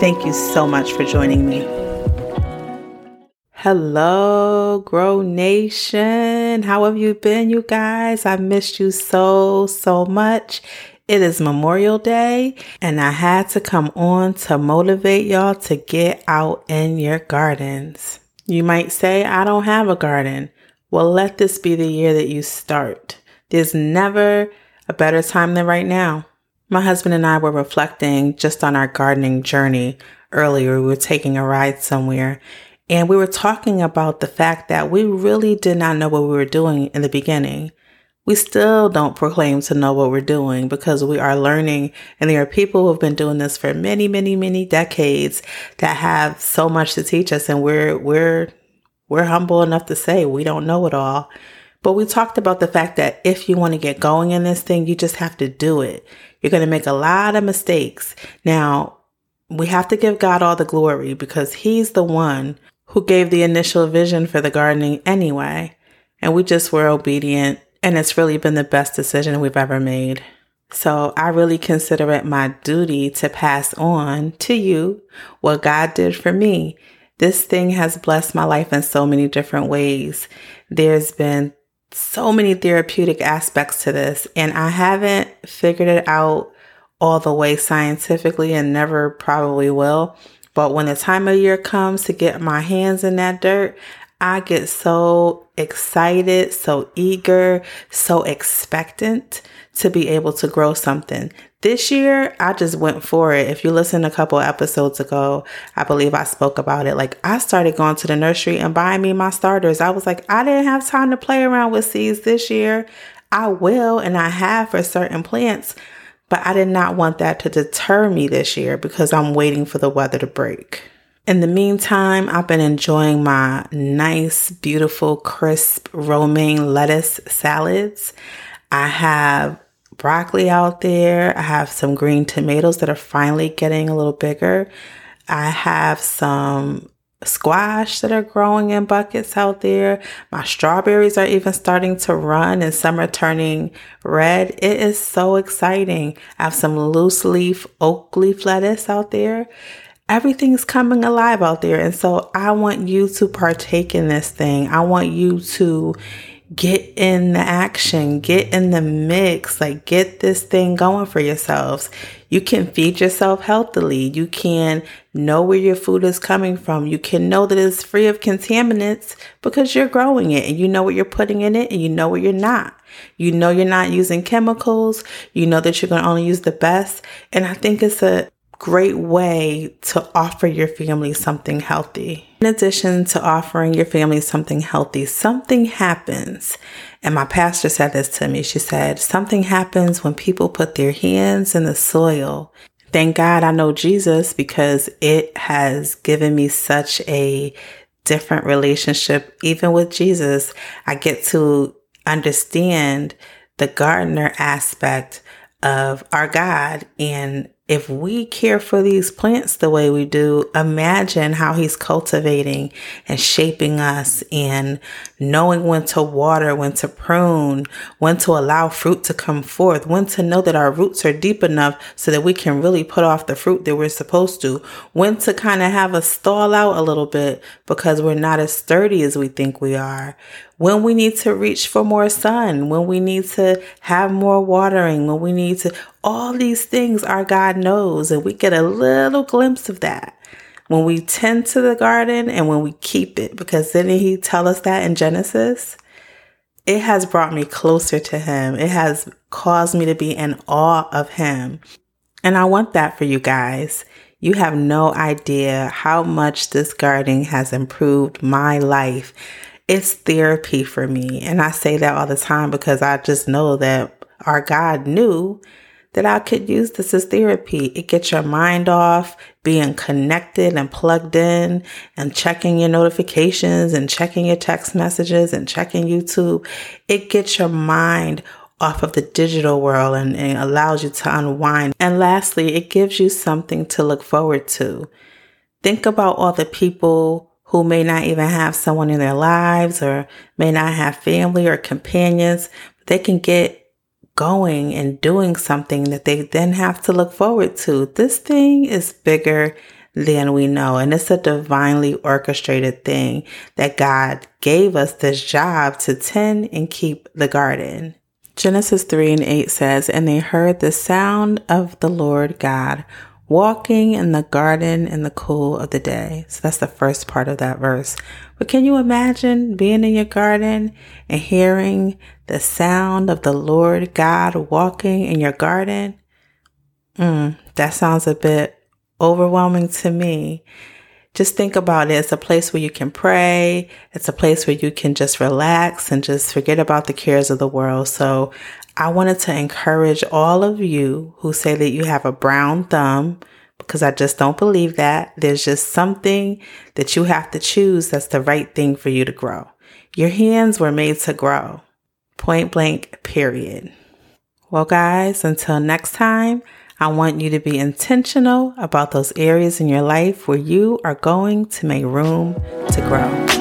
Thank you so much for joining me. Hello, Grow Nation. How have you been, you guys? I missed you so, so much. It is Memorial Day, and I had to come on to motivate y'all to get out in your gardens. You might say, I don't have a garden. Well, let this be the year that you start. There's never a better time than right now. My husband and I were reflecting just on our gardening journey earlier. We were taking a ride somewhere and we were talking about the fact that we really did not know what we were doing in the beginning. We still don't proclaim to know what we're doing because we are learning and there are people who have been doing this for many, many, many decades that have so much to teach us and we're, we're, we're humble enough to say we don't know it all. But we talked about the fact that if you want to get going in this thing, you just have to do it. You're going to make a lot of mistakes. Now, we have to give God all the glory because He's the one who gave the initial vision for the gardening anyway. And we just were obedient, and it's really been the best decision we've ever made. So I really consider it my duty to pass on to you what God did for me. This thing has blessed my life in so many different ways. There's been so many therapeutic aspects to this, and I haven't figured it out all the way scientifically and never probably will. But when the time of year comes to get my hands in that dirt, I get so excited, so eager, so expectant to be able to grow something. This year, I just went for it. If you listen a couple episodes ago, I believe I spoke about it. Like, I started going to the nursery and buying me my starters. I was like, I didn't have time to play around with seeds this year. I will, and I have for certain plants, but I did not want that to deter me this year because I'm waiting for the weather to break. In the meantime, I've been enjoying my nice, beautiful, crisp romaine lettuce salads. I have broccoli out there. I have some green tomatoes that are finally getting a little bigger. I have some squash that are growing in buckets out there. My strawberries are even starting to run and some are turning red. It is so exciting. I have some loose leaf oak leaf lettuce out there. Everything's coming alive out there. And so I want you to partake in this thing. I want you to get in the action, get in the mix, like get this thing going for yourselves. You can feed yourself healthily. You can know where your food is coming from. You can know that it's free of contaminants because you're growing it and you know what you're putting in it and you know what you're not. You know you're not using chemicals. You know that you're going to only use the best. And I think it's a great way to offer your family something healthy. In addition to offering your family something healthy, something happens. And my pastor said this to me. She said, Something happens when people put their hands in the soil. Thank God I know Jesus because it has given me such a different relationship. Even with Jesus, I get to understand the gardener aspect of our God and if we care for these plants the way we do, imagine how he's cultivating and shaping us and knowing when to water, when to prune, when to allow fruit to come forth, when to know that our roots are deep enough so that we can really put off the fruit that we're supposed to, when to kind of have us stall out a little bit because we're not as sturdy as we think we are, when we need to reach for more sun, when we need to have more watering, when we need to, all these things our God knows. And we get a little glimpse of that when we tend to the garden and when we keep it, because didn't he tell us that in Genesis? It has brought me closer to him. It has caused me to be in awe of him. And I want that for you guys. You have no idea how much this gardening has improved my life it's therapy for me. And I say that all the time because I just know that our God knew that I could use this as therapy. It gets your mind off being connected and plugged in and checking your notifications and checking your text messages and checking YouTube. It gets your mind off of the digital world and, and allows you to unwind. And lastly, it gives you something to look forward to. Think about all the people who may not even have someone in their lives or may not have family or companions. They can get going and doing something that they then have to look forward to. This thing is bigger than we know. And it's a divinely orchestrated thing that God gave us this job to tend and keep the garden. Genesis 3 and 8 says, And they heard the sound of the Lord God walking in the garden in the cool of the day. So that's the first part of that verse. But can you imagine being in your garden and hearing the sound of the Lord God walking in your garden? Mm, that sounds a bit overwhelming to me just think about it. It's a place where you can pray. It's a place where you can just relax and just forget about the cares of the world. So I wanted to encourage all of you who say that you have a brown thumb because I just don't believe that. There's just something that you have to choose that's the right thing for you to grow. Your hands were made to grow. Point blank, period. Well, guys, until next time, I want you to be intentional about those areas in your life where you are going to make room to grow.